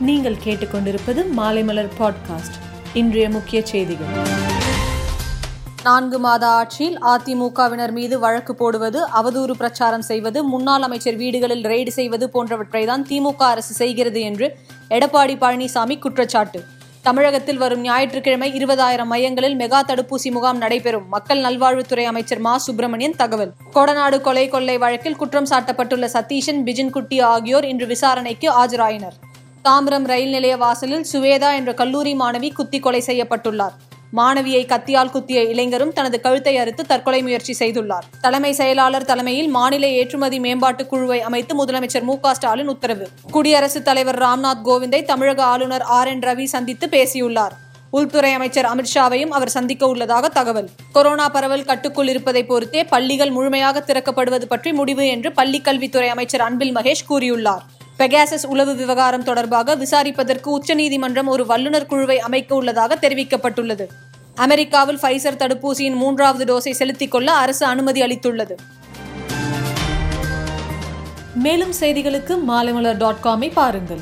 நீங்கள் கேட்டுக்கொண்டிருப்பது மாலைமலர் பாட்காஸ்ட் இன்றைய முக்கிய செய்திகள். நான்கு மாத ஆட்சியில் அதிமுகவினர் மீது வழக்கு போடுவது அவதூறு பிரச்சாரம் செய்வது முன்னாள் அமைச்சர் வீடுகளில் ரெய்டு செய்வது போன்றவற்றை தான் திமுக அரசு செய்கிறது என்று எடப்பாடி பழனிசாமி குற்றச்சாட்டு. தமிழகத்தில் வரும் ஞாயிற்றுக்கிழமை இருபதாயிரம் மையங்களில் மெகா தடுப்பூசி முகாம் நடைபெறும். மக்கள் நல்வாழ்வுத்துறை அமைச்சர் மா. சுப்பிரமணியன் தகவல். கொடநாடு கொலை கொள்ளை வழக்கில் குற்றம் சாட்டப்பட்டுள்ள சதீஷன் பிஜின்குட்டி ஆகியோர் இன்று விசாரணைக்கு ஆஜராயினர். தாம்பரம் ரயில் நிலைய வாசலில் சுவேதா என்ற கல்லூரி மாணவி குத்தி கொலை செய்யப்பட்டுள்ளார். மாணவியை கத்தியால் குத்திய இளைஞரும் தனது கழுத்தை அறுத்து தற்கொலை முயற்சி செய்துள்ளார். தலைமை செயலாளர் தலைமையில் மாநில ஏற்றுமதி மேம்பாட்டு குழுவை அமைத்து முதலமைச்சர் மு ஸ்டாலின் உத்தரவு. குடியரசுத் தலைவர் ராம்நாத் கோவிந்தை தமிழக ஆளுநர் ஆர் என் ரவி சந்தித்து பேசியுள்ளார். உள்துறை அமைச்சர் அமித்ஷாவையும் அவர் சந்திக்க உள்ளதாக தகவல். கொரோனா பரவல் கட்டுக்குள் இருப்பதை பொறுத்தே பள்ளிகள் முழுமையாக திறக்கப்படுவது பற்றி முடிவு என்று பள்ளிக்கல்வித்துறை அமைச்சர் அன்பில் மகேஷ் கூறியுள்ளார். பெகாசஸ் உளவு விவகாரம் தொடர்பாக விசாரிப்பதற்கு உச்சநீதிமன்றம் ஒரு வல்லுநர் குழுவை அமைக்க உள்ளதாக தெரிவிக்கப்பட்டுள்ளது. அமெரிக்காவில் ஃபைசர் தடுப்பூசியின் மூன்றாவது டோஸை செலுத்திக் கொள்ள அரசு அனுமதி அளித்துள்ளது. மேலும் செய்திகளுக்கு மாலைமலர் டாட் காமை பாருங்கள்.